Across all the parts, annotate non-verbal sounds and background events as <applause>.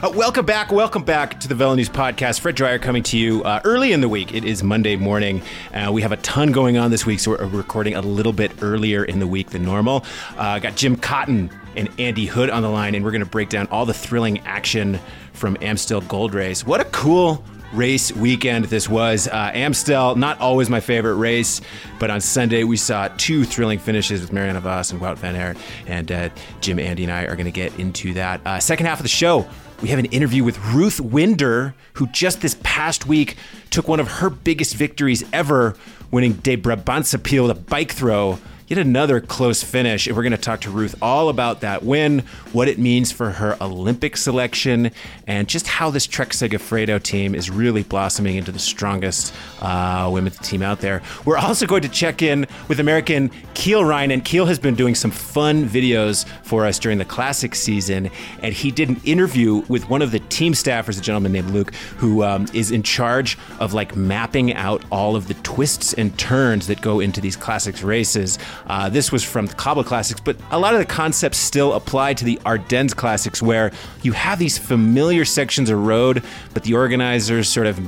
Uh, welcome back. Welcome back to the VeloNews Podcast. Fred Dreier coming to you uh, early in the week. It is Monday morning. Uh, we have a ton going on this week, so we're recording a little bit earlier in the week than normal. Uh, got Jim Cotton and Andy Hood on the line, and we're going to break down all the thrilling action from Amstel Gold Race. What a cool race weekend this was. Uh, Amstel, not always my favorite race, but on Sunday we saw two thrilling finishes with Marianne Vos and Wout van Aert, and uh, Jim, Andy, and I are going to get into that. Uh, second half of the show, we have an interview with Ruth Winder, who just this past week took one of her biggest victories ever, winning De Brabantse Pijl, the bike throw yet another close finish. And we're going to talk to Ruth all about that win, what it means for her Olympic selection, and just how this Trek Segafredo team is really blossoming into the strongest uh, women's team out there. We're also going to check in with American Kiel Reijnen, and Kiel has been doing some fun videos for us during the classic season. And he did an interview with one of the team staffers, a gentleman named Luke, who um, is in charge of like mapping out all of the twists and turns that go into these classics races. Uh, this was from the Cobble Classics, but a lot of the concepts still apply to the Ardennes Classics, where you have these familiar sections of road, but the organizers sort of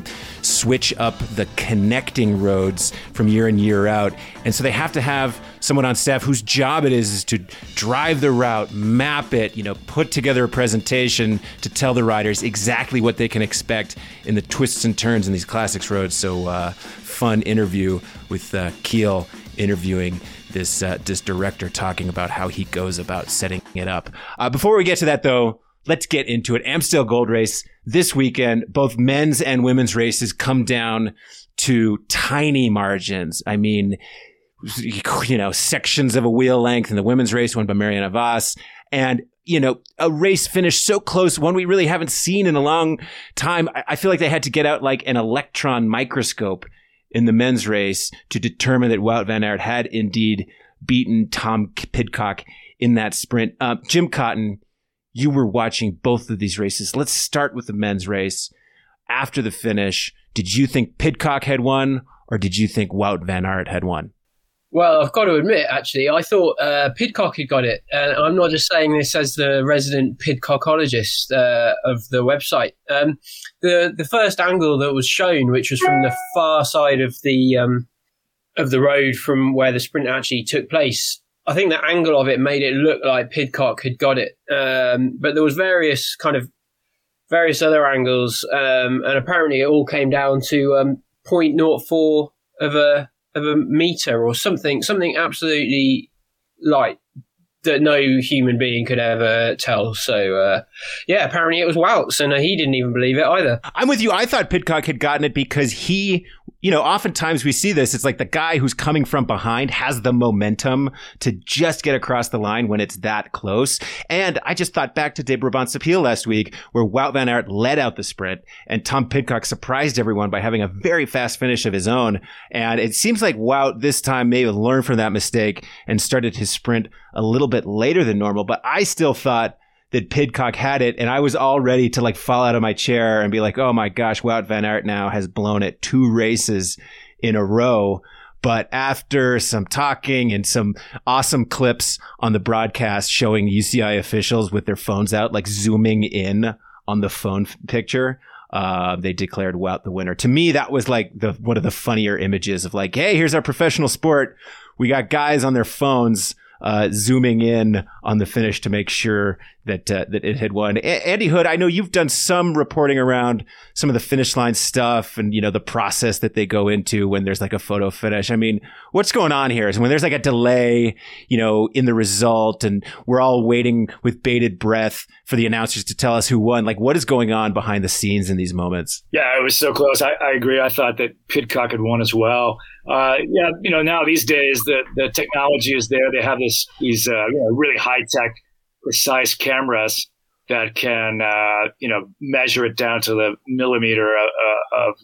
switch up the connecting roads from year in year out, and so they have to have someone on staff whose job it is is to drive the route, map it, you know, put together a presentation to tell the riders exactly what they can expect in the twists and turns in these classics roads. So, uh, fun interview with uh, Kiel interviewing this uh, this director talking about how he goes about setting it up. Uh, before we get to that, though, let's get into it. Amstel Gold Race this weekend. Both men's and women's races come down to tiny margins. I mean, you know, sections of a wheel length in the women's race won by Marianne Vos. And you know, a race finished so close, one we really haven't seen in a long time. I feel like they had to get out like an electron microscope in the men's race to determine that Wout van Aert had indeed beaten Tom Pidcock in that sprint. Uh, Jim Cotton, you were watching both of these races. Let's start with the men's race. After the finish, did you think Pidcock had won, or did you think Wout van Aert had won? Well, I've got to admit, actually, I thought uh, Pidcock had got it. And I'm not just saying this as the resident Pidcockologist uh, of the website. Um, the the first angle that was shown, which was from the far side of the um, of the road from where the sprint actually took place, I think the angle of it made it look like Pidcock had got it. Um, but there was various kind of various other angles, um, and apparently it all came down to um, 0.04 of a of a meter or something, something absolutely light that no human being could ever tell. So, uh, yeah, apparently it was Wout's, and he didn't even believe it either. I'm with you. I thought Pidcock had gotten it because he you know, oftentimes we see this. It's like the guy who's coming from behind has the momentum to just get across the line when it's that close. And I just thought back to De Brabantse Pijl last week where Wout van Aert led out the sprint and Tom Pidcock surprised everyone by having a very fast finish of his own. And it seems like Wout this time may have learned from that mistake and started his sprint a little bit later than normal. But I still thought that Pidcock had it, and I was all ready to like fall out of my chair and be like, "Oh my gosh, Wout van Aert now has blown it two races in a row." But after some talking and some awesome clips on the broadcast showing UCI officials with their phones out, like zooming in on the phone picture, uh, they declared Wout the winner. To me, that was like the one of the funnier images of like, hey, here's our professional sport. We got guys on their phones uh, zooming in on the finish to make sure that uh, that it had won. A- Andy Hood, I know you've done some reporting around some of the finish line stuff and you know the process that they go into when there's like a photo finish. I mean, what's going on here is when there's like a delay, you know, in the result, and we're all waiting with bated breath for the announcers to tell us who won. Like, what is going on behind the scenes in these moments? Yeah, it was so close. I, I agree. I thought that Pidcock had won as well. Uh, yeah, you know, now these days the, the technology is there. They have this these uh, you know, really high tech, precise cameras that can uh, you know measure it down to the millimeter of,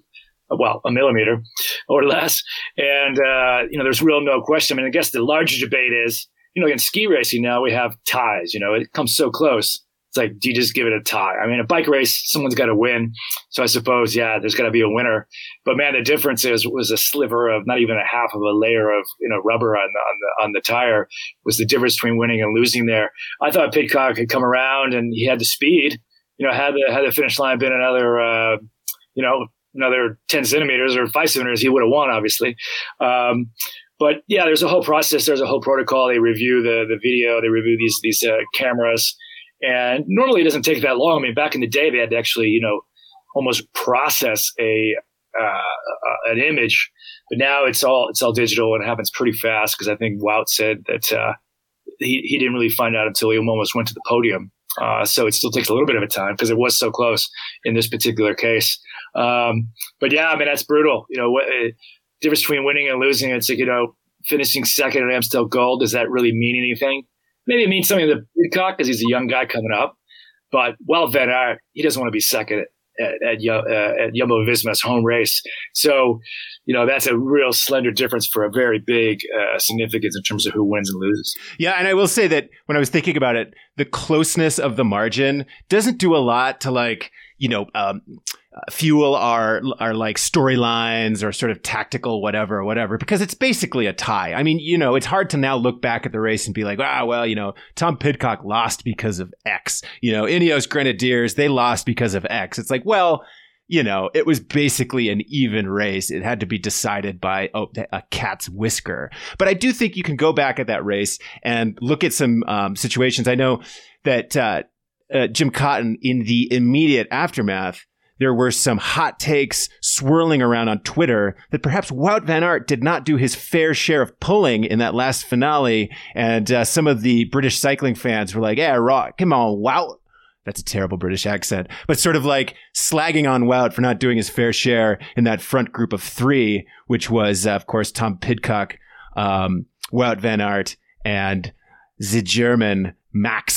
of well, a millimeter or less. And uh, you know, there's real no question. I mean, I guess the larger debate is, you know, in ski racing now we have ties. You know, it comes so close it's like, do you just give it a tie? I mean, a bike race, someone's got to win. So I suppose, yeah, there's got to be a winner. But man, the difference is was a sliver of not even a half of a layer of you know rubber on the on the on the tire was the difference between winning and losing there. I thought Pidcock had come around and he had the speed. you know, had the had the finish line been another, uh, you know, another ten centimeters or five centimeters, he would have won, obviously. Um, but yeah, there's a whole process. There's a whole protocol. They review the the video. They review these these uh, cameras, and normally it doesn't take that long. I mean, back in the day, they had to actually, you know, almost process a uh, an image, but now it's all it's all digital and it happens pretty fast. Because I think Wout said that uh, he he didn't really find out until he almost went to the podium. Uh, so it still takes a little bit of a time because it was so close in this particular case. Um, but yeah, I mean that's brutal. You know, what, uh, difference between winning and losing. It's like you know, finishing second at Amstel Gold. Does that really mean anything? Maybe it means something to Pidcock because he's a young guy coming up. But well, Van Aert, he doesn't want to be second at, at, uh, at Jumbo Visma's home race. So, you know, that's a real slender difference for a very big uh, significance in terms of who wins and loses. Yeah. And I will say that when I was thinking about it, the closeness of the margin doesn't do a lot to like, you know, um, fuel our our like storylines or sort of tactical whatever whatever because it's basically a tie. I mean, you know, it's hard to now look back at the race and be like, ah, well, you know, Tom Pidcock lost because of X. You know, Ineos Grenadiers they lost because of X. It's like, well, you know, it was basically an even race. It had to be decided by oh, a cat's whisker. But I do think you can go back at that race and look at some um, situations. I know that uh, uh, Jim Cotton in the immediate aftermath there were some hot takes swirling around on Twitter that perhaps Wout Van Aert did not do his fair share of pulling in that last finale. And uh, some of the British cycling fans were like, yeah, rock, come on, Wout. That's a terrible British accent, but sort of like slagging on Wout for not doing his fair share in that front group of three, which was, uh, of course, Tom Pidcock, um, Wout Van Aert, and the German Max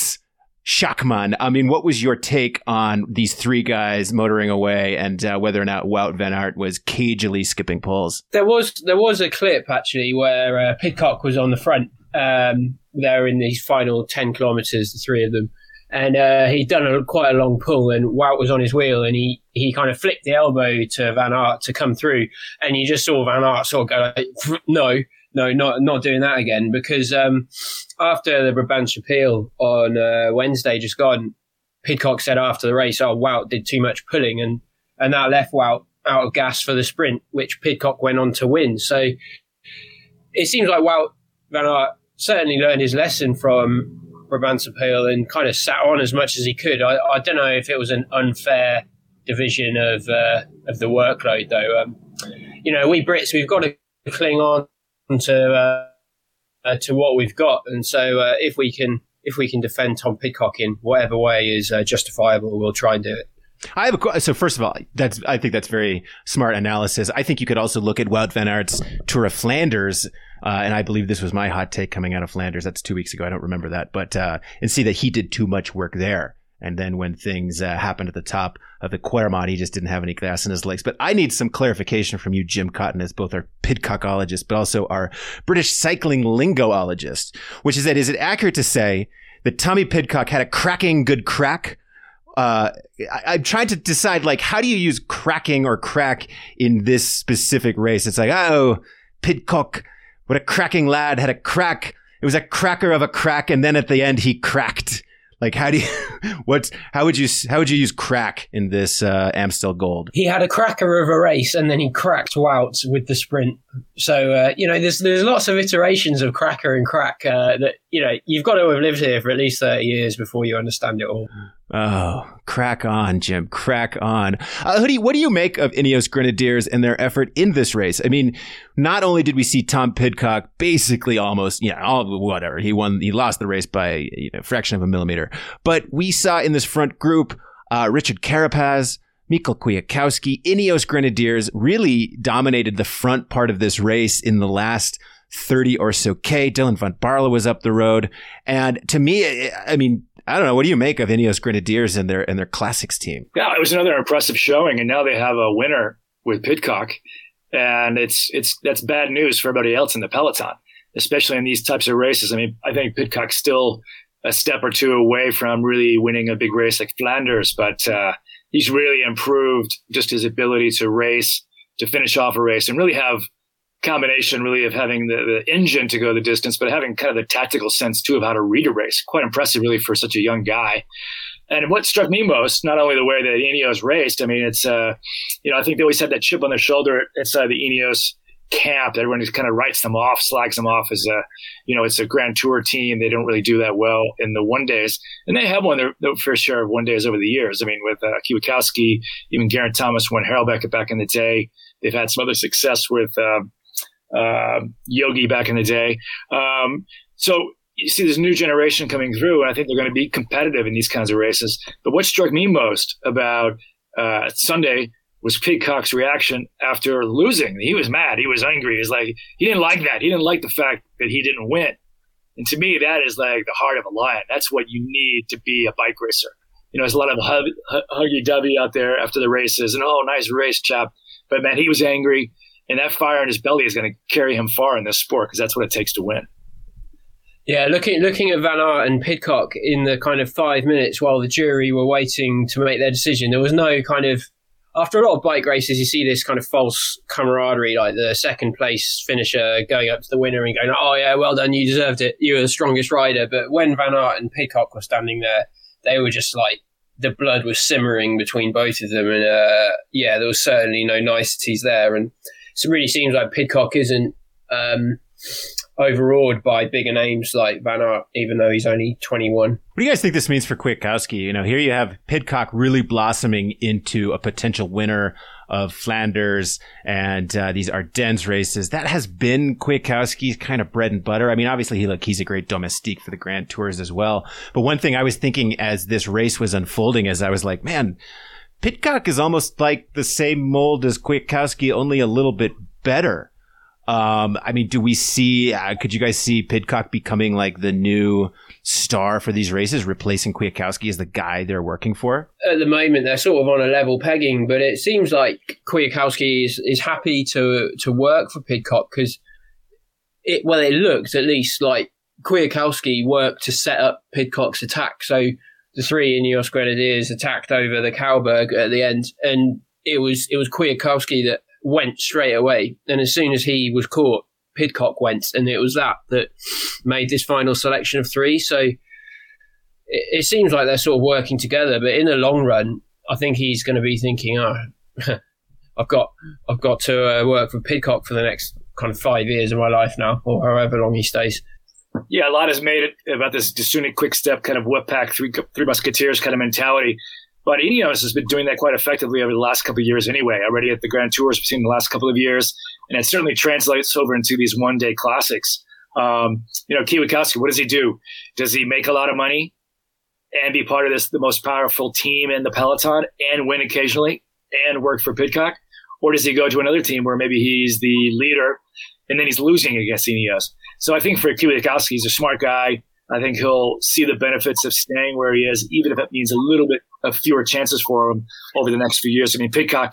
Schachmann. I mean, what was your take on these three guys motoring away, and uh, whether or not Wout Van Aert was cagily skipping poles? There was there was a clip actually where uh, Pidcock was on the front um, there in these final ten kilometres, the three of them, and uh, he'd done a, quite a long pull, and Wout was on his wheel, and he he kind of flicked the elbow to Van Aert to come through, and you just saw Van Aert sort of go like, no no, not not doing that again because um, after the Brabantse Pijl on uh, Wednesday just gone, Pidcock said after the race, "Oh, Wout did too much pulling," and and that left Wout out of gas for the sprint, which Pidcock went on to win. So it seems like Wout Van Aert certainly learned his lesson from Brabantse Pijl and kind of sat on as much as he could. I, I don't know if it was an unfair division of uh, of the workload, though. Um, you know, we Brits, we've got to cling on to uh, uh, to what we've got. And so uh, if we can if we can defend Tom Pidcock in whatever way is uh, justifiable, we'll try and do it. I have a so first of all, that's I think that's very smart analysis. I think you could also look at Wout van Aert's Tour of Flanders, uh, and I believe this was my hot take coming out of Flanders. That's two weeks ago. I don't remember that, but uh, and see that he did too much work there. And then when things uh, happened at the top of the Kwaremont, he just didn't have any gas in his legs. But I need some clarification from you, Jim Cotton, as both our pidcockologist, but also our British cycling lingoologist, which is that is it accurate to say that Tommy Pidcock had a cracking good crack? Uh, I, am trying to decide, like, how do you use cracking or crack in this specific race? It's like, oh, Pidcock, what a cracking lad, had a crack. It was a cracker of a crack, and then at the end he cracked. Like, how do you, <laughs> what's, how would you, how would you use crack in this uh, Amstel Gold? He had a cracker of a race and then he cracked Wout with the sprint. So, uh, you know, there's, there's lots of iterations of cracker and crack uh, that, you know, you've got to have lived here for at least 30 years before you understand it all. Oh, crack on, Jim. Crack on. Uh, Hoodie, what do you make of Ineos Grenadiers and their effort in this race? I mean, not only did we see Tom Pidcock basically almost, yeah, all, whatever. He won, he lost the race by you know, a fraction of a millimeter. But we saw in this front group, uh, Richard Carapaz, Mikel Kwiatkowski, Ineos Grenadiers really dominated the front part of this race in the last 30 or so K. Dylan van Baarle was up the road. And to me, I mean, I don't know. What do you make of Ineos Grenadiers and their and their classics team? Yeah, it was another impressive showing, and now they have a winner with Pidcock, and it's it's that's bad news for everybody else in the peloton, especially in these types of races. I mean, I think Pidcock's still a step or two away from really winning a big race like Flanders, but uh, he's really improved just his ability to race, to finish off a race, and really have combination really of having the, the engine to go the distance, but having kind of the tactical sense too of how to read a race. Quite impressive, really, for such a young guy. And what struck me most, not only the way that Ineos raced, I mean, it's, uh, you know, I think they always had that chip on their shoulder inside the Ineos camp. Everyone just kind of writes them off, slags them off as a, you know, it's a Grand Tour team. They don't really do that well in the one days. And they have won their, their fair share of one days over the years. I mean, with uh, Kwiatkowski, even Geraint Thomas won Harelbeke back in the day. They've had some other success with uh, uh, Yogi back in the day. Um, so you see this new generation coming through, and I think they're going to be competitive in these kinds of races. But what struck me most about uh, Sunday was Pidcock's reaction after losing. He was mad. He was angry. He's like he didn't like that. He didn't like the fact that he didn't win. And to me, that is like the heart of a lion. That's what you need to be a bike racer. You know, there's a lot of huggy dovey out there after the races, and oh, nice race, chap. But man, he was angry, and that fire in his belly is going to carry him far in this sport because that's what it takes to win. Yeah, looking looking at Van Aert and Pidcock in the kind of five minutes while the jury were waiting to make their decision, there was no kind of after a lot of bike races, you see this kind of false camaraderie, like the second place finisher going up to the winner and going, "Oh yeah, well done, you deserved it. You were the strongest rider." But when Van Aert and Pidcock were standing there, they were just like the blood was simmering between both of them, and uh, yeah, there was certainly no niceties there. And it really seems like Pidcock isn't. Um, overawed by bigger names like Van Aert, even though he's only 21. What do you guys think this means for Kwiatkowski? You know, here you have Pidcock really blossoming into a potential winner of Flanders and uh, these Ardennes races. That has been Kwiatkowski's kind of bread and butter. I mean, obviously, he look he's a great domestique for the Grand Tours as well. But one thing I was thinking as this race was unfolding, as I was like, man, Pidcock is almost like the same mold as Kwiatkowski, only a little bit better. Um, I mean, do we see? Uh, could you guys see Pidcock becoming like the new star for these races, replacing Kwiatkowski as the guy they're working for? At the moment, they're sort of on a level pegging, but it seems like Kwiatkowski is, is happy to to work for Pidcock because it well, it looks at least like Kwiatkowski worked to set up Pidcock's attack. So the three Ineos Grenadiers attacked over the Cauberg at the end, and it was it was Kwiatkowski that went straight away. And as soon as he was caught, Pidcock went, and it was that that made this final selection of three. So it, it seems like they're sort of working together, but in the long run, I think he's going to be thinking, "Oh, <laughs> I've got I've got to uh, work for Pidcock for the next kind of five years of my life now, or however long he stays." Yeah, a lot has made it about this Deceuninck-Quick-Step kind of whip pack three three musketeers kind of mentality. But Ineos has been doing that quite effectively over the last couple of years anyway. Already at the Grand Tours, we've seen the last couple of years, and it certainly translates over into these one day classics. Um, you know, Kwiatkowski, what does he do? Does he make a lot of money and be part of this, the most powerful team in the peloton and win occasionally and work for Pidcock? Or does he go to another team where maybe he's the leader and then he's losing against Ineos? So I think for Kwiatkowski, he's a smart guy. I think he'll see the benefits of staying where he is, even if it means a little bit of fewer chances for him over the next few years. I mean, Pidcock,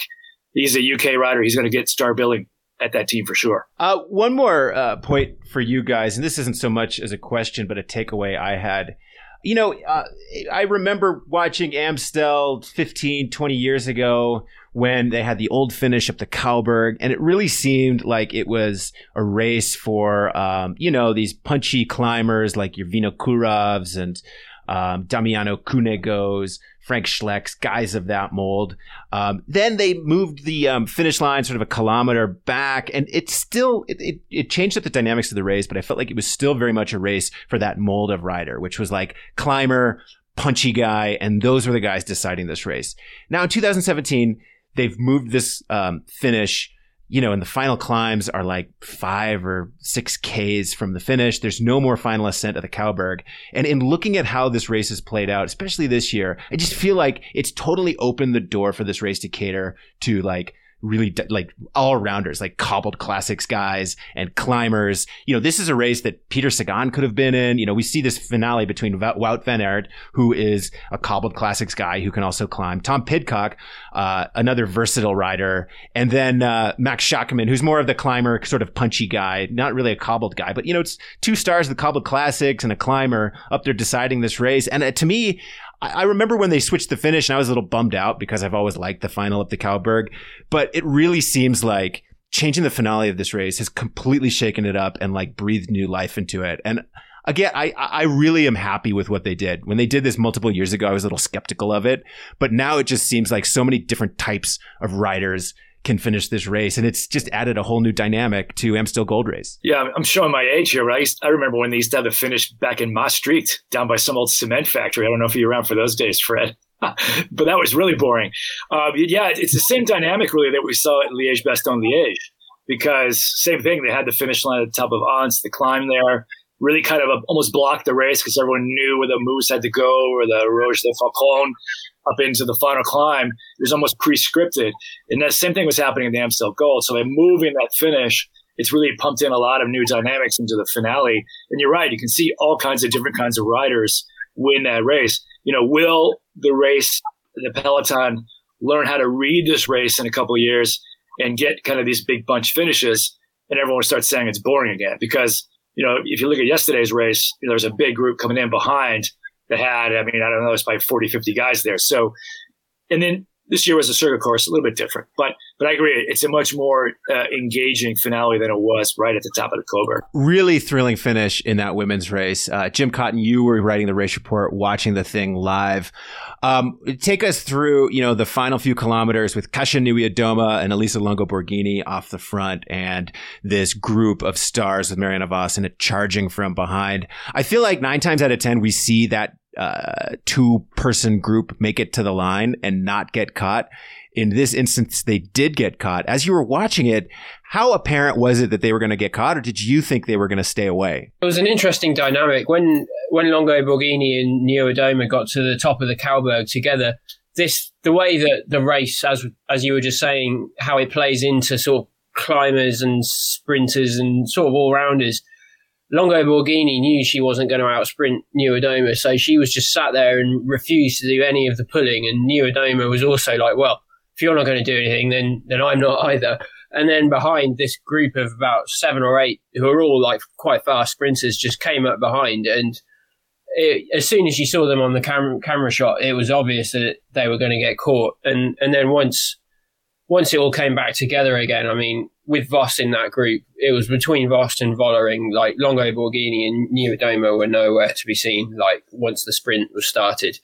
he's a UK rider. He's going to get star billing at that team for sure. Uh, one more uh, point for you guys, and this isn't so much as a question, but a takeaway I had. You know, uh, I remember watching Amstel 15, 20 years ago when they had the old finish up the Cauberg, and it really seemed like it was a race for, um, you know, these punchy climbers like your Vinokurovs and um, Damiano Cunegos, Frank Schlecks, guys of that mold. Um, then they moved the um, finish line sort of a kilometer back, and it still it, it, it, changed up the dynamics of the race, but I felt like it was still very much a race for that mold of rider, which was like climber, punchy guy, and those were the guys deciding this race. Now in 2017, they've moved this um, finish you know, and the final climbs are like five or six Ks from the finish. There's no more final ascent at the Cauberg. And in looking at how this race has played out, especially this year, I just feel like it's totally opened the door for this race to cater to like really like all rounders, like cobbled classics guys and climbers. You know, this is a race that Peter Sagan could have been in. You know, we see this finale between Wout van Aert, who is a cobbled classics guy who can also climb, Tom Pidcock, uh, another versatile rider, and then uh, Max Schachmann, who's more of the climber, sort of punchy guy, not really a cobbled guy, but you know, it's two stars of the cobbled classics and a climber up there deciding this race. And uh, to me, I remember when they switched the finish and I was a little bummed out because I've always liked the final of the Cauberg. but it really seems like changing the finale of this race has completely shaken it up and like breathed new life into it. And again, I I really am happy with what they did. When they did this multiple years ago, I was a little skeptical of it, but now it just seems like so many different types of riders can finish this race, and it's just added a whole new dynamic to Amstel Gold Race. Yeah, I'm showing my age here, right? I remember when they used to have the finish back in Maastricht, down by some old cement factory. I don't know if you were around for those days, Fred. <laughs> but that was really boring. Um, yeah, it's the same dynamic really that we saw at Liège Bastogne Liège because same thing. They had the finish line at the top of Ans, the climb there really kind of almost blocked the race because everyone knew where the moose had to go or the Roche de Faucon up into the final climb. It was almost pre-scripted. And that same thing was happening in the Amstel Gold. So by moving that finish, it's really pumped in a lot of new dynamics into the finale. And you're right, you can see all kinds of different kinds of riders win that race. You know, will the race, the peloton, learn how to read this race in a couple years and get kind of these big bunch finishes? And everyone starts saying it's boring again because you know, if you look at yesterday's race, you know, there's a big group coming in behind that had, I mean, I don't know, it's probably 40, 50 guys there. So, and then this year was a circuit course, a little bit different, but but I agree, it's a much more uh, engaging finale than it was right at the top of the Cauberg. Really thrilling finish in that women's race. Uh, Jim Cotton, you were writing the race report, watching the thing live. Um, take us through, you know, the final few kilometers with Kasia Niewiadoma and Elisa Longo Borghini off the front, and this group of stars with Marianne Vos and charging from behind. I feel like nine times out of ten we see that uh, two person group make it to the line and not get caught. In this instance, they did get caught. As you were watching it, how apparent was it that they were going to get caught, or did you think they were going to stay away? It was an interesting dynamic when when Longo Borghini and Niewiadoma got to the top of the Cauberg together. This the way that the race, as as you were just saying, how it plays into sort of climbers and sprinters and sort of all rounders Longo Borghini knew she wasn't going to outsprint Niewiadoma, so she was just sat there and refused to do any of the pulling. And Niewiadoma was also like, "Well, if you're not going to do anything, then then I'm not either." And then behind this group of about seven or eight, who are all like quite fast sprinters, just came up behind. And it, as soon as you saw them on the camera camera shot, it was obvious that they were going to get caught. And and then once once it all came back together again, I mean, with Vos in that group, it was between Vos and Vollering, like Longo Borghini and Niewiadoma were nowhere to be seen, like once the sprint was started.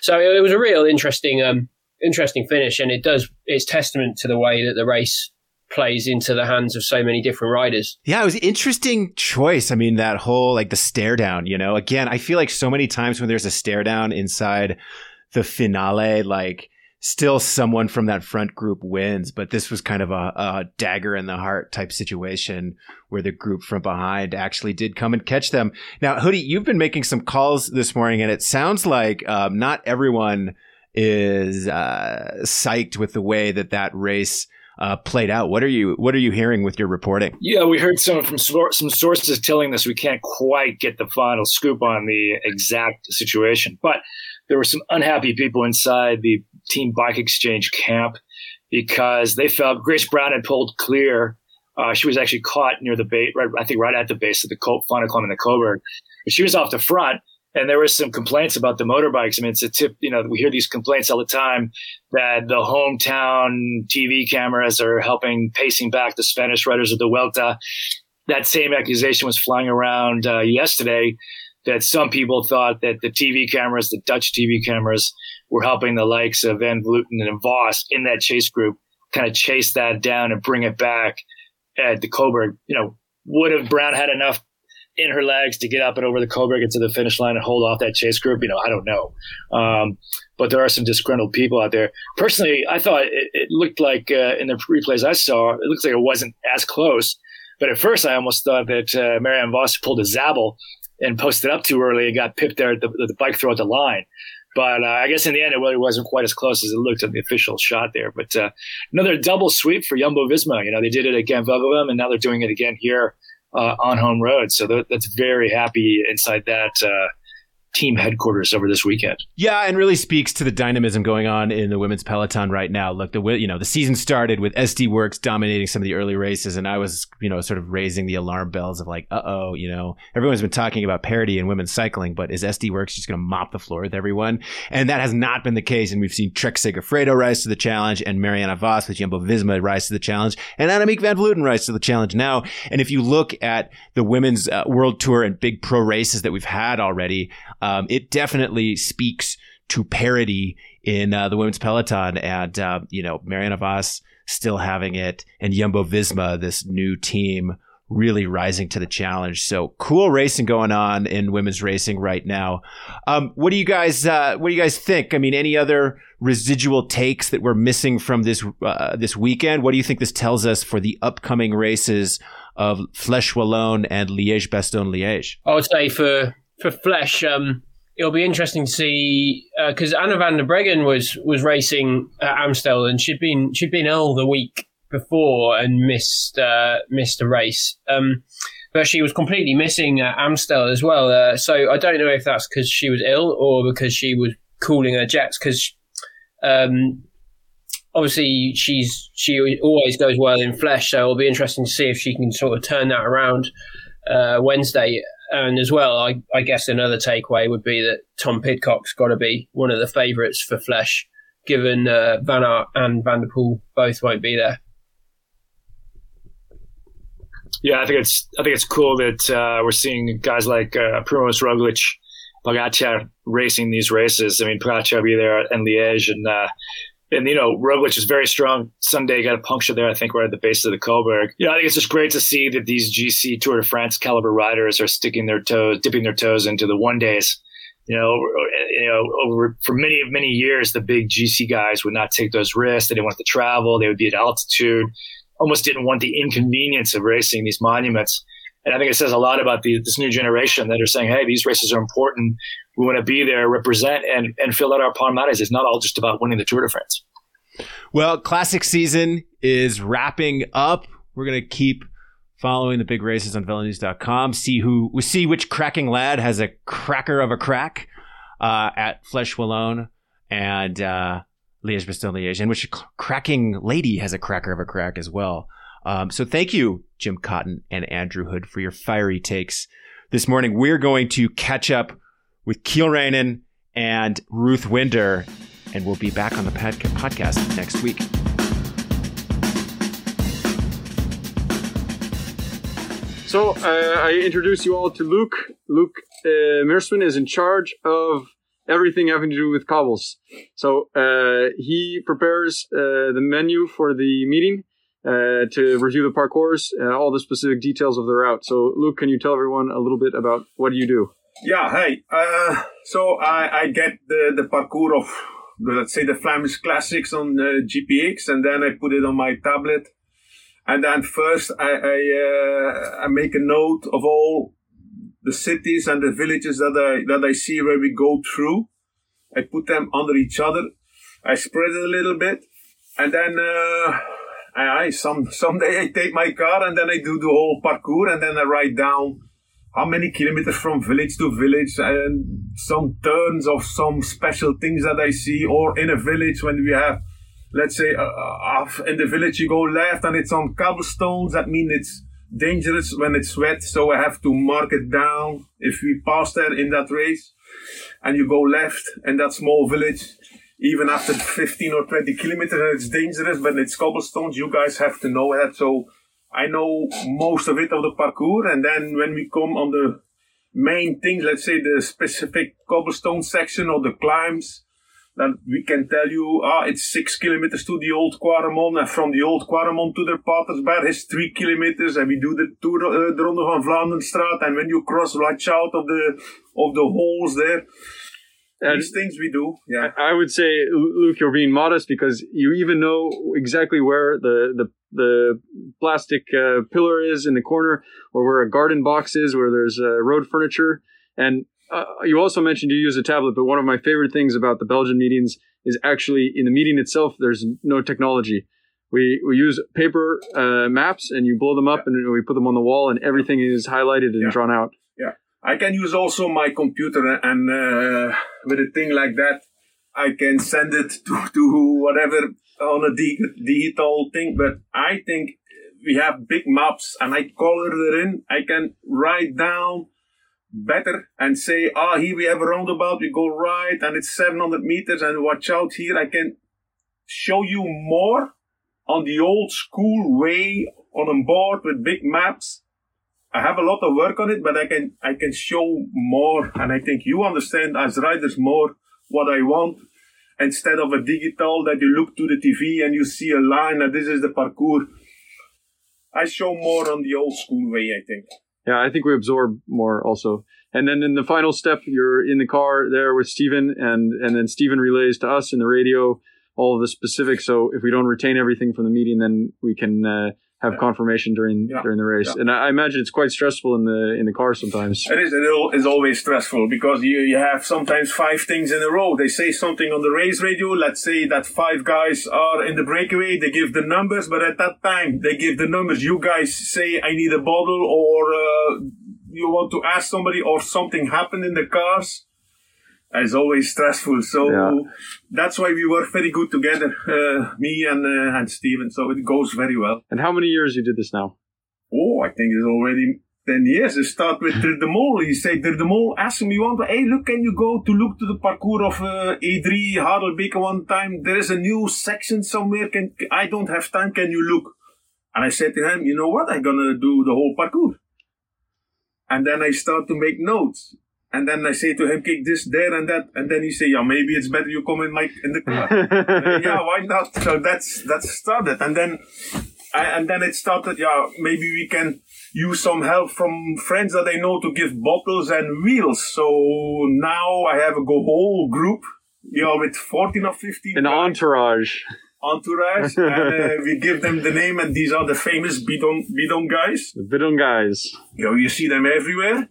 So it was a real interesting, um, interesting finish, and it does, it's testament to the way that the race plays into the hands of so many different riders. Yeah, it was interesting choice. I mean, that whole, like the stare down, you know, again, I feel like so many times when there's a stare down inside the finale, like, still someone from that front group wins, but this was kind of a, a, dagger in the heart type situation where the group from behind actually did come and catch them. Now, Hoodie, you've been making some calls this morning, and it sounds like um, not everyone is uh, psyched with the way that that race. Uh, played out. What are you What are you hearing with your reporting? Yeah, we heard some from some sources telling us we can't quite get the final scoop on the exact situation, but there were some unhappy people inside the Team Bike Exchange camp because they felt Grace Brown had pulled clear. Uh, she was actually caught near the base, right, I think right at the base of the Co- final climb in the Cauberg. But she was off the front, and there was some complaints about the motorbikes. I mean, it's a tip, you know, we hear these complaints all the time that the hometown TV cameras are helping pacing back the Spanish riders of the Vuelta. That same accusation was flying around uh, yesterday that some people thought that the TV cameras, the Dutch TV cameras, were helping the likes of Van Vleuten and Vos in that chase group kind of chase that down and bring it back at the Cauberg. You know, would have Brown had enough in her legs to get up and over the Cauberg and to the finish line and hold off that chase group? You know, I don't know. Um, but there are some disgruntled people out there. Personally, I thought it, it looked like uh, in the replays I saw, it looks like it wasn't as close. But at first, I almost thought that uh, Marianne Vos pulled a Zabel and posted up too early and got pipped there at the, the bike throw at the line. But uh, I guess in the end, it really wasn't quite as close as it looked at the official shot there. But uh, another double sweep for Jumbo Visma. You know, they did it again, Wevelgem, and now they're doing it again here uh, on home road. So that's very happy inside that uh, team headquarters over this weekend. Yeah, and really speaks to the dynamism going on in the women's peloton right now. Look, the you know the season started with SD Worx dominating some of the early races, and I was you know sort of raising the alarm bells of like, uh oh, you know, everyone's been talking about parity in women's cycling, but is SD Worx just going to mop the floor with everyone? And that has not been the case. And we've seen Trek Segafredo rise to the challenge, and Marianne Vos with Jumbo Visma rise to the challenge, and Annemiek van Vleuten rise to the challenge now. And if you look at the women's uh, world tour and big pro races that we've had already, um, it definitely speaks to parity in uh, the women's peloton. And, uh, you know, Marianne Vos still having it and Jumbo Visma, this new team, really rising to the challenge. So cool racing going on in women's racing right now. Um, what do you guys, uh, what do you guys think? I mean, any other residual takes that we're missing from this, uh, this weekend? What do you think this tells us for the upcoming races of Flèche Wallonne and Liège-Bastogne-Liège? I would say for, for Flèche, um, it'll be interesting to see because uh, Anna van der Breggen was was racing at Amstel and she'd been she'd been ill the week before and missed uh, missed a race. Um, but she was completely missing uh, Amstel as well. Uh, so I don't know if that's because she was ill or because she was cooling her jets. Because um, obviously she's she always goes well in Flèche, so it'll be interesting to see if she can sort of turn that around uh, Wednesday. And as well, I, I, guess another takeaway would be that Tom Pidcock's got to be one of the favourites for Flèche, given uh, Van Aert and Van der Poel both won't be there. Yeah, I think it's I think it's cool that uh, we're seeing guys like uh, Primoz Roglic, Pogacar racing these races. I mean, Pogacar will be there in Liège, and uh, and you know Roglic is very strong. Sunday got a puncture there, I think, right at the base of the Cauberg. You know, I think it's just great to see that these GC Tour de France caliber riders are sticking their toes, dipping their toes into the one days. You know, you know, over for many many years, the big GC guys would not take those risks. They didn't want to travel. They would be at altitude. Almost didn't want the inconvenience of racing these monuments. And I think it says a lot about the, this new generation that are saying, "Hey, these races are important we want to be there, represent, and and fill out our palmares. It's not all just about winning the Tour de France. Well, classic season is wrapping up. We're gonna keep following the big races on VeloNews.com. See who we see which cracking lad has a cracker of a crack uh, at Flèche Wallonne and uh, Liège Bastogne Liège, and which cracking lady has a cracker of a crack as well. Um, so thank you, Jim Cotton and Andrew Hood, for your fiery takes this morning. We're going to catch up with Kiel Reijnen and Ruth Winder. And we'll be back on the podcast next week. So uh, I introduce you all to Luke. Luke uh, is in charge of everything having to do with cobbles. So uh, he prepares uh, the menu for the meeting uh, to review the parcours, and all the specific details of the route. So Luke, can you tell everyone a little bit about what do you do? Yeah, hey. Uh, so I, I get the, the parcours of, let's say, the Flemish Classics on the GPX, and then I put it on my tablet. And then first I, I, uh, I make a note of all the cities and the villages that I, that I see where we go through. I put them under each other. I spread it a little bit. And then, uh, I, some, someday I take my car and then I do the whole parcours and then I write down how many kilometers from village to village and some turns of some special things that I see, or in a village when we have, let's say, uh, in the village you go left and it's on cobblestones, that means it's dangerous when it's wet, so I have to mark it down if we pass there in that race. And you go left in that small village, even after 15 or 20 kilometers, and it's dangerous, but it's cobblestones, you guys have to know that. So I know most of it of the parcours and then when we come on the main things, let's say the specific cobblestone section or the climbs, then we can tell you, ah, it's six kilometers to the old Kwaremont, and from the old Kwaremont to the Patersberg is three kilometers, and we do the Tour, uh, the Ronde van Vlaanderenstraat, and when you cross, watch out of the of the holes there. And These things we do, yeah. I would say, Luke, you're being modest because you even know exactly where the the the plastic uh, pillar is in the corner, or where a garden box is, where there's uh, road furniture. And uh, you also mentioned you use a tablet, but one of my favorite things about the Belgian meetings is actually in the meeting itself, there's no technology. We, we use paper uh, maps and you blow them up yeah. and we put them on the wall and everything is highlighted and yeah. drawn out. Yeah. I can use also my computer and uh, with a thing like that, I can send it to, to whatever on a digital thing. But I think we have big maps and I color it in. I can write down better and say, ah, oh, here we have a roundabout, we go right and it's 700 meters and watch out here. I can show you more on the old school way on a board with big maps. I have a lot of work on it, but I can, I can show more. And I think you understand as riders more what I want instead of a digital that you look to the TV and you see a line that this is the parcours. I show more on the old school way, I think. Yeah, I think we absorb more also. And then in the final step, you're in the car there with Steven, and and then Steven relays to us in the radio all of the specifics. So if we don't retain everything from the meeting, then we can uh, have yeah. confirmation during yeah. during the race. Yeah. And I, imagine it's quite stressful in the in the car sometimes. It is. It is always stressful because you you have sometimes five things in a row. They say something on the race radio. Let's say that five guys are in the breakaway. They give the numbers, but at that time they give the numbers. You guys say I need a bottle or uh, you want to ask somebody or something happened in the cars it's always stressful. So yeah. that's why we work very good together, uh, me and uh, and Steven. So it goes very well. And how many years you did this now? Oh, I think it's already 10 years. I start with Dirk Demol. He said, Dirk Demol asked me one, hey, look, can you go to look to the parcours of uh, E3 Harelbeke one time? There is a new section somewhere. Can I don't have time. Can you look? And I said to him, you know what? I'm going to do the whole parcours. And then I start to make notes. And then I say to him, kick this, there, and that. And then he say, yeah, maybe it's better you come in my in the car. yeah, why not? So that's that's started. And then and then it started. Yeah, maybe we can use some help from friends that I know to give bottles and wheels. So now I have a whole group. We are with fourteen or fifteen. An guys. entourage. Entourage, and uh, <laughs> we give them the name, and these are the famous bidon bidon guys. The bidon guys. You know, you see them everywhere.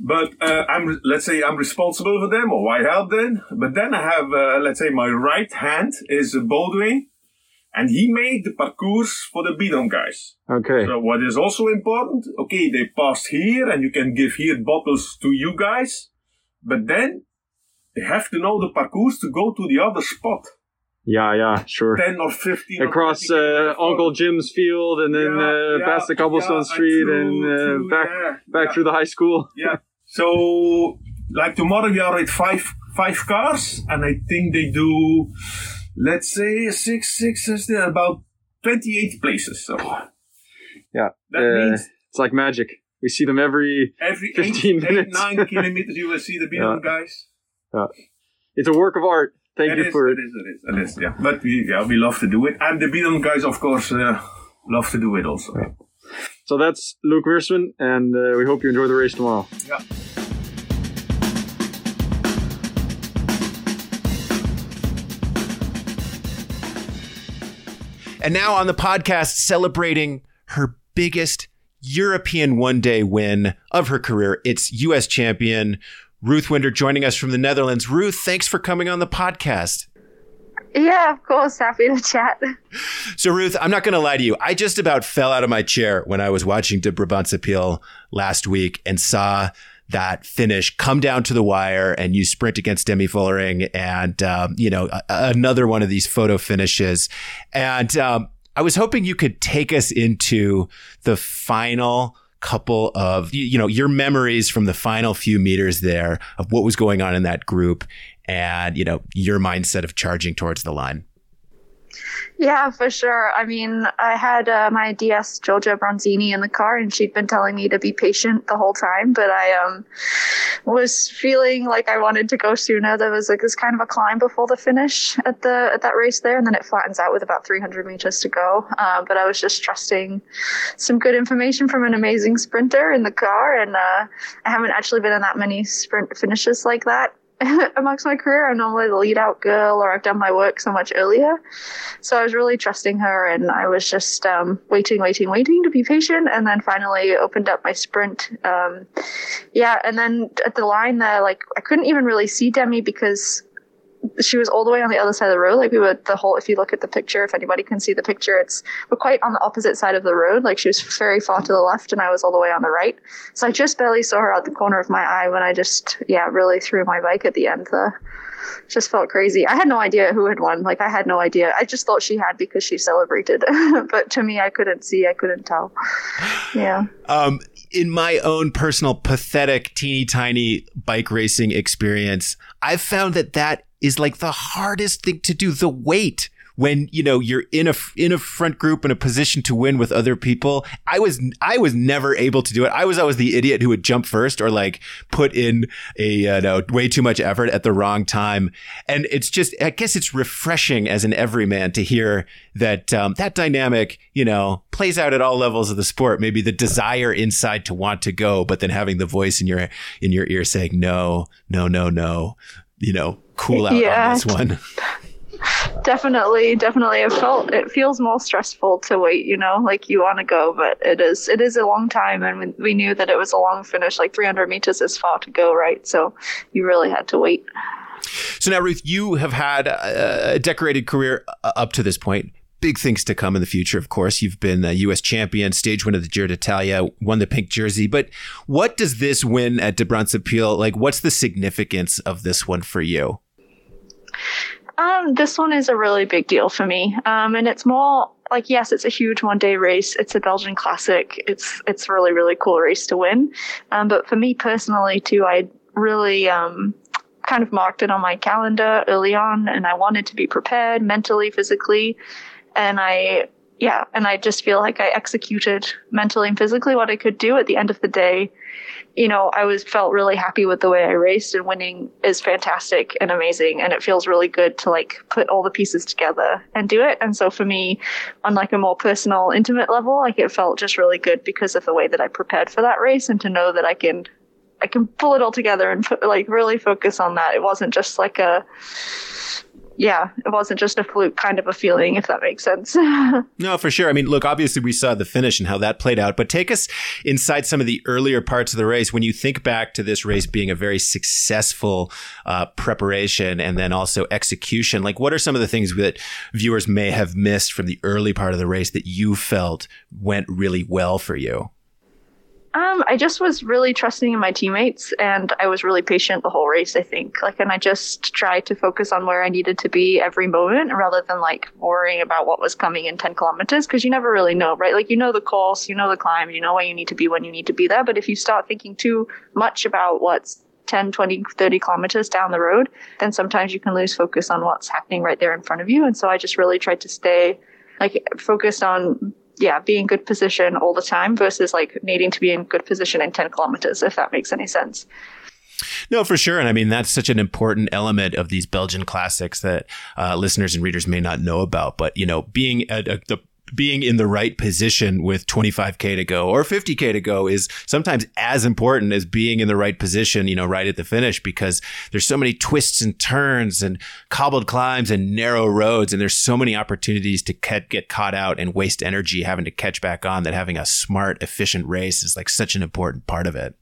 But uh, I'm let's say I'm responsible for them, or I help them. But then I have uh, let's say my right hand is Baldwin, and he made the parcours for the bidon guys. Okay. So what is also important? Okay, they passed here, and you can give here bottles to you guys, but then they have to know the parcours to go to the other spot. Yeah, yeah, sure. 10 or 15 Across uh, Uncle Jim's field and then yeah, uh, yeah, past the cobblestone yeah, street and, and uh, back back through the high school. Yeah. So, like tomorrow, we are at five five cars, and I think they do, let's say, six six about twenty eight places. So, yeah, that uh, means it's like magic. We see them every every 15 eight, minutes. Eight, nine <laughs> kilometers. You will see the Bidon yeah. guys. Yeah. It's a work of art. Thank it you is, for it. It is, it is, it is, yeah. But we, yeah, we love to do it. And the Bidon guys, of course, uh, love to do it also. Yeah. So that's Luke Meersman, and uh, we hope you enjoy the race tomorrow. Yeah. And now on the podcast, celebrating her biggest European one day win of her career. It's U.S. champion Ruth Winder joining us from the Netherlands. Ruth, thanks for coming on the podcast. Yeah, of course. Happy to chat. So, Ruth, I'm not going to lie to you. I just about fell out of my chair when I was watching De Brabantse Pijl last week and saw that finish come down to the wire and you sprint against Demi Vollering and, um, you know, a- another one of these photo finishes. And um, I was hoping you could take us into the final couple of you know your memories from the final few meters there of what was going on in that group and you know your mindset of charging towards the line yeah, for sure. I mean, I had uh, my DS Giorgia Bronzini in the car, and she'd been telling me to be patient the whole time. But I um was feeling like I wanted to go sooner. There was like this kind of a climb before the finish at the at that race there, and then it flattens out with about 300 meters to go. Uh, but I was just trusting some good information from an amazing sprinter in the car, and uh, I haven't actually been in that many sprint finishes like that <laughs> amongst my career. I'm normally the lead out girl, or I've done my work so much earlier. So I was really trusting her, and I was just um, waiting, waiting, waiting to be patient, and then finally opened up my sprint. Um, yeah, and then at the line there, like I couldn't even really see Demi because she was all the way on the other side of the road. Like we were the whole. If you look at the picture, if anybody can see the picture, it's we're quite on the opposite side of the road. Like she was very far to the left, and I was all the way on the right. So I just barely saw her out the corner of my eye when I just yeah really threw my bike at the end there. Just felt crazy. I had no idea who had won. Like I had no idea. I just thought she had because she celebrated. <laughs> but to me, I couldn't see. I couldn't tell. Yeah. Um, in my own personal pathetic, teeny tiny bike racing experience, I've found that that is like the hardest thing to do. The weight when you know you're in a in a front group in a position to win with other people. I was I was never able to do it. I was always the idiot who would jump first or like put in a uh, no, way too much effort at the wrong time. And it's just I guess it's refreshing as an everyman to hear that um, that dynamic you know plays out at all levels of the sport. Maybe the desire inside to want to go, but then having the voice in your in your ear saying no, no, no, no. You know, cool out yeah. on this one. <laughs> definitely definitely it felt it feels more stressful to wait you know like you want to go but it is it is a long time and we, we knew that it was a long finish like 300 meters is far to go right so you really had to wait so now ruth you have had a, a decorated career up to this point big things to come in the future, of course. You've been a U.S. champion, stage one of the Giro d'Italia, won the pink jersey. But what does this win at De Brabantse Pijl like? What's the significance of this one for you? Um, this one is a really big deal for me. Um, and it's more like yes, it's a huge one day race. It's a Belgian classic. It's it's really really cool race to win. Um, but for me personally too, I really um, kind of marked it on my calendar early on, and I wanted to be prepared mentally, physically, and I yeah, and I just feel like I executed mentally and physically what I could do at the end of the day you know, I was felt really happy with the way I raced and winning is fantastic and amazing. And it feels really good to like put all the pieces together and do it. And so for me, on like a more personal, intimate level, like it felt just really good because of the way that I prepared for that race and to know that I can, I can pull it all together and put, like really focus on that. It wasn't just like a, yeah, it wasn't just a fluke kind of a feeling, if that makes sense. <laughs> no, for sure. I mean, look, obviously we saw the finish and how that played out, but take us inside some of the earlier parts of the race. When you think back to this race being a very successful uh, preparation and then also execution, like what are some of the things that viewers may have missed from the early part of the race that you felt went really well for you? Um, I just was really trusting in my teammates and I was really patient the whole race, I think. Like, and I just tried to focus on where I needed to be every moment rather than like worrying about what was coming in 10 kilometers because you never really know, right? Like, you know the course, you know the climb, you know where you need to be when you need to be there. But if you start thinking too much about what's 10, 20, 30 kilometers down the road, then sometimes you can lose focus on what's happening right there in front of you. And so I just really tried to stay like focused on yeah, be in good position all the time versus like needing to be in good position in 10 kilometers, if that makes any sense. No, for sure. And I mean, that's such an important element of these Belgian classics that uh, listeners and readers may not know about. But, you know, being at a, the being in the right position with 25k to go or 50k to go is sometimes as important as being in the right position, you know, right at the finish because there's so many twists and turns and cobbled climbs and narrow roads and there's so many opportunities to get caught out and waste energy having to catch back on that having a smart, efficient race is like such an important part of it.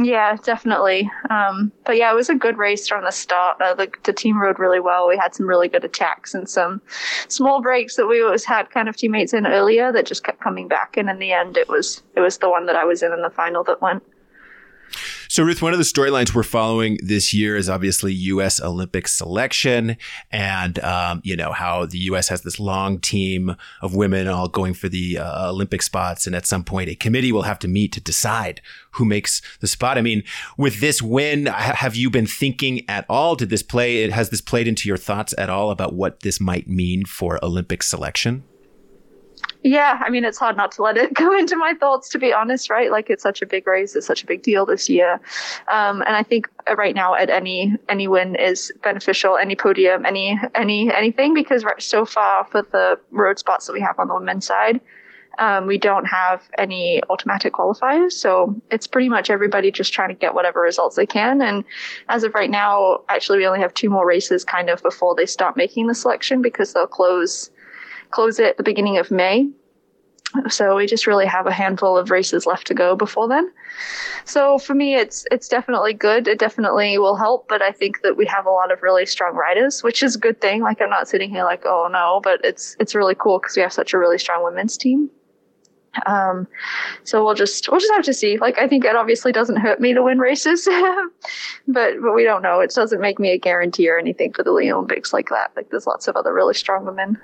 Yeah, definitely. Um, but yeah, it was a good race from the start. Uh, the, the, team rode really well. We had some really good attacks and some small breaks that we always had kind of teammates in earlier that just kept coming back. And in the end, it was it was the one that I was in in the final that went. So, Ruth, one of the storylines we're following this year is obviously U.S. Olympic selection, and um, you know how the U.S. has this long team of women all going for the uh, Olympic spots, and at some point, a committee will have to meet to decide who makes the spot. I mean, with this win, have you been thinking at all? Did this play? Has this played into your thoughts at all about what this might mean for Olympic selection? Yeah, I mean, it's hard not to let it <laughs> go into my thoughts, to be honest, right? Like, it's such a big race, it's such a big deal this year, um, and I think right now, at any any win is beneficial, any podium, any any anything, because so far for the road spots that we have on the women's side, um, we don't have any automatic qualifiers, so it's pretty much everybody just trying to get whatever results they can. And as of right now, actually, we only have two more races kind of before they start making the selection because they'll close close it at the beginning of May. So we just really have a handful of races left to go before then. So for me, it's it's definitely good. It definitely will help, but I think that we have a lot of really strong riders, which is a good thing. Like I'm not sitting here like, oh no, but it's it's really cool because we have such a really strong women's team. Um, so we'll just we'll just have to see. Like I think it obviously doesn't hurt me to win races, <laughs> but but we don't know. It doesn't make me a guarantee or anything for the Olympics like that. Like there's lots of other really strong women.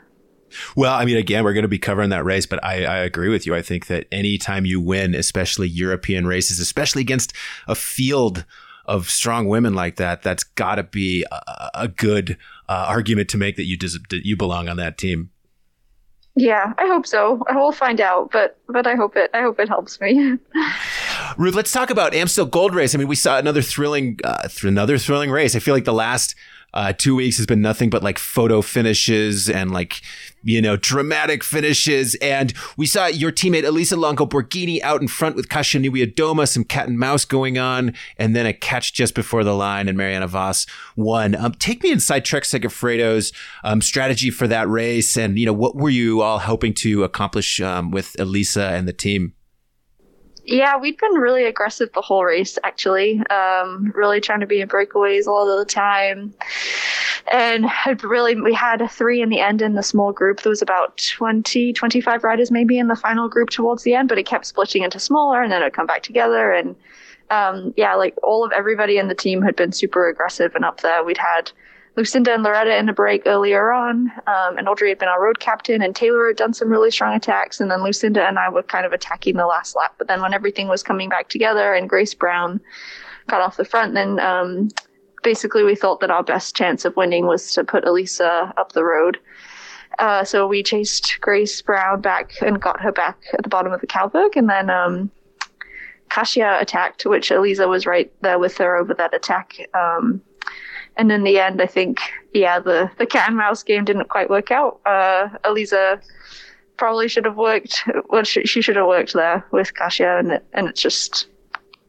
Well, I mean, again, we're going to be covering that race, but I, I agree with you. I think that anytime you win, especially European races, especially against a field of strong women like that, that's got to be a, a good uh, argument to make that you des- that you belong on that team. Yeah, I hope so. I will find out, but but I hope it I hope it helps me. <laughs> Ruth, let's talk about Amstel Gold Race. I mean, we saw another thrilling uh, th- another thrilling race. I feel like the last uh, two weeks has been nothing but like photo finishes and like you know, dramatic finishes. And we saw your teammate Elisa Longo Borghini out in front with Kasia Niewiadoma, some cat and mouse going on, and then a catch just before the line, and Marianne Vos won. Um, take me inside Trek Segafredo's um, strategy for that race, and you know, what were you all hoping to accomplish um, with Elisa and the team? Yeah, we'd been really aggressive the whole race, actually. Um, really trying to be in breakaways a lot of the time. And really, we had three in the end in the small group. There was about 20, 25 riders maybe in the final group towards the end, but it kept splitting into smaller and then it'd come back together. And um, yeah, like all of everybody in the team had been super aggressive and up there. We'd had Lucinda and Loretta in a break earlier on, um, and Audrey had been our road captain, and Taylor had done some really strong attacks, and then Lucinda and I were kind of attacking the last lap. But then when everything was coming back together and Grace Brown got off the front, then um, basically we thought that our best chance of winning was to put Elisa up the road. Uh, so we chased Grace Brown back and got her back at the bottom of the Cauberg, and then um, Kasia attacked, which Elisa was right there with her over that attack. Um, and in the end, I think, yeah, the, the cat and mouse game didn't quite work out. Uh, Elisa probably should have worked, well, she, she should have worked there with Kasia, and, it, and it just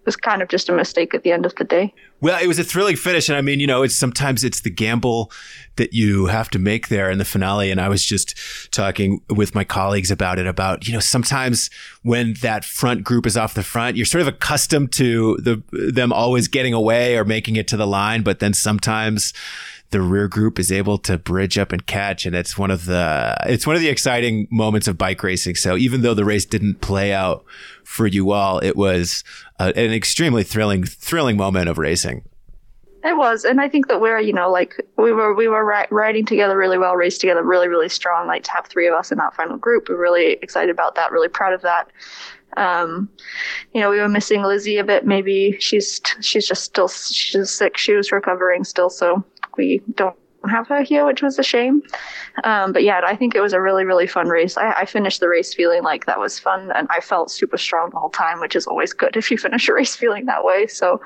was kind of just a mistake at the end of the day. Well, it was a thrilling finish, and I mean, you know, it's sometimes it's the gamble that you have to make there in the finale. And I was just talking with my colleagues about it. About you know, sometimes when that front group is off the front, you're sort of accustomed to the them always getting away or making it to the line, but then sometimes the rear group is able to bridge up and catch and it's one of the it's one of the exciting moments of bike racing so even though the race didn't play out for you all it was uh, an extremely thrilling thrilling moment of racing it was, and I think that we're, you know, like we were, we were ri- riding together really well, raced together really, really strong. Like to have three of us in that final group, we're really excited about that. Really proud of that. Um, you know, we were missing Lizzie a bit. Maybe she's she's just still she's sick. She was recovering still, so we don't have her here, which was a shame. Um, but yeah, I think it was a really, really fun race. I, I, finished the race feeling like that was fun, and I felt super strong the whole time, which is always good if you finish a race feeling that way. So,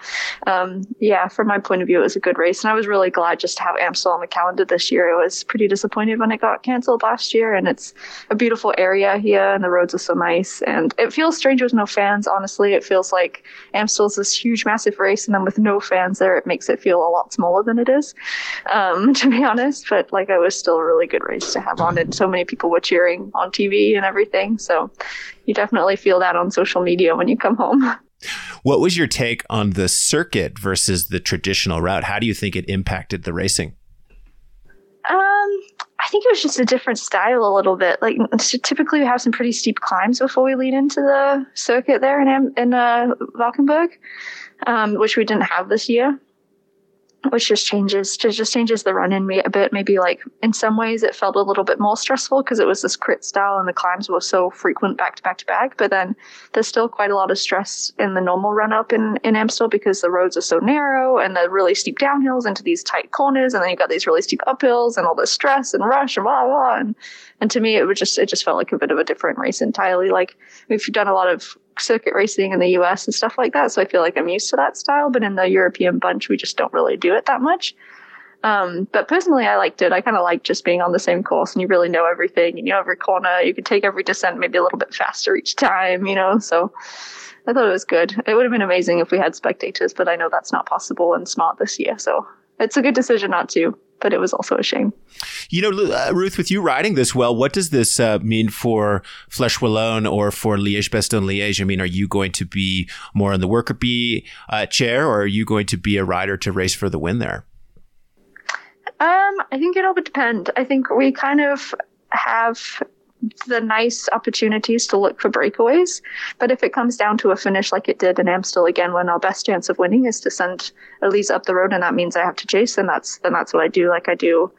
um, yeah, from my point of view, it was a good race, and I was really glad just to have Amstel on the calendar this year. I was pretty disappointed when it got canceled last year, and it's a beautiful area here, and the roads are so nice, and it feels strange with no fans. Honestly, it feels like Amstel's this huge, massive race, and then with no fans there, it makes it feel a lot smaller than it is. Um, to be honest. But like, it was still a really good race to have on, and so many people were cheering on TV and everything. So you definitely feel that on social media when you come home. <laughs> What was your take on the circuit versus the traditional route? How do you think it impacted the racing? Um, I think it was just a different style a little bit. Like typically we have some pretty steep climbs before we lead into the circuit there in in uh, Valkenburg, um, which we didn't have this year which just changes just changes the run in me a bit. Maybe like in some ways it felt a little bit more stressful because it was this crit style and the climbs were so frequent back to back to back but then there's still quite a lot of stress in the normal run up in in amstel because the roads are so narrow and the really steep downhills into these tight corners and then you've got these really steep uphills and all this stress and rush and blah blah and and to me it was just it just felt like a bit of a different race entirely like we've done a lot of circuit racing in the US and stuff like that. So I feel like I'm used to that style. But in the European bunch, we just don't really do it that much. Um, but personally, I liked it. I kind of like just being on the same course and you really know everything. And you know every corner. You could take every descent maybe a little bit faster each time, you know? So I thought it was good. It would have been amazing if we had spectators, but I know that's not possible and smart this year. So it's a good decision not to but it was also a shame. You know, uh, Ruth, with you riding this well, what does this uh, mean for Flèche Wallonne or for Liège Bastogne Liège? I mean, are you going to be more in the worker bee uh, chair, or are you going to be a rider to race for the win there? Um, I think it all would depend. I think we kind of have the nice opportunities to look for breakaways. But if it comes down to a finish like it did in Amstel again, when our best chance of winning is to send Elise up the road, and that means I have to chase, then that's then that's what I do. Like I do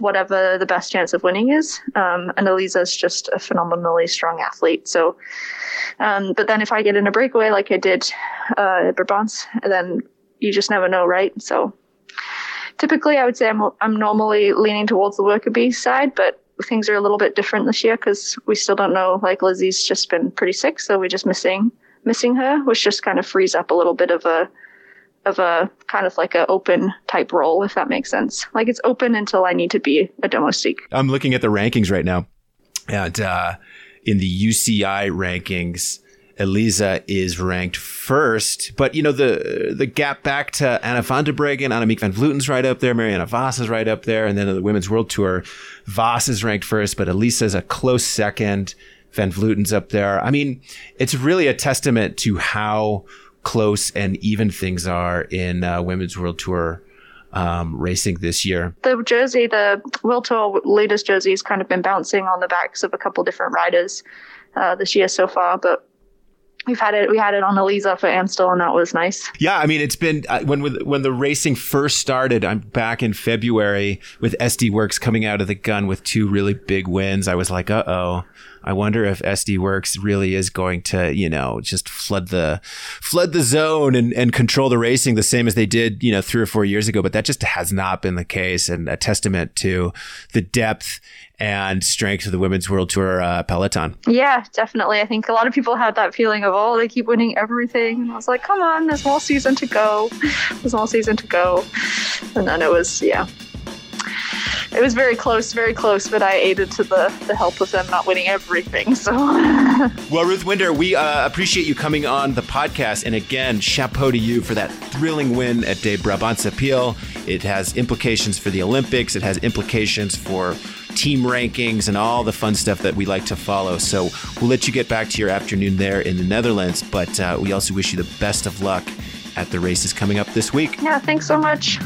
whatever the best chance of winning is. Um, and is just a phenomenally strong athlete. So, um, but then if I get in a breakaway like I did uh, at Brabants, then you just never know, right? So typically I would say I'm, I'm normally leaning towards the worker bee side, but things are a little bit different this year because we still don't know. Like Lizzie's just been pretty sick, so we're just missing missing her, which just kind of frees up a little bit of a of a kind of like a open type role, if that makes sense. Like it's open until I need to be a domestique. I'm looking at the rankings right now, and uh, in the UCI rankings. Elisa is ranked first, but you know the the gap back to Anna van der Breggen, Annemiek van Vleuten's right up there, Marianne Vos is right up there, and then the Women's World Tour, Vos is ranked first, but Elisa is a close second. Van Vleuten's up there. I mean, it's really a testament to how close and even things are in uh, Women's World Tour um, racing this year. The jersey, the World Tour leaders jersey, has kind of been bouncing on the backs of a couple different riders uh, this year so far, but we've had it we had it on Elisa for Amstel and that was nice. Yeah, I mean it's been uh, when when the racing first started. I'm back in February with SD Worx coming out of the gun with two really big wins. I was like, uh oh. I wonder if SD Worx really is going to, you know, just flood the flood the zone and, and control the racing the same as they did, you know, three or four years ago. But that just has not been the case, and a testament to the depth and strength of the women's world tour uh, peloton. Yeah, definitely. I think a lot of people had that feeling of, oh, they keep winning everything. And I was like, come on, there's more season to go. <laughs> There's more season to go. And then it was, yeah. It was very close, very close, but I aided to the, the help of them not winning everything. So, <laughs> well, Ruth Winder, we uh, appreciate you coming on the podcast, and again, chapeau to you for that thrilling win at De Brabantse Pijl. It has implications for the Olympics. It has implications for team rankings and all the fun stuff that we like to follow. So we'll let you get back to your afternoon there in the Netherlands, but uh, we also wish you the best of luck at the races coming up this week. Yeah, thanks so much.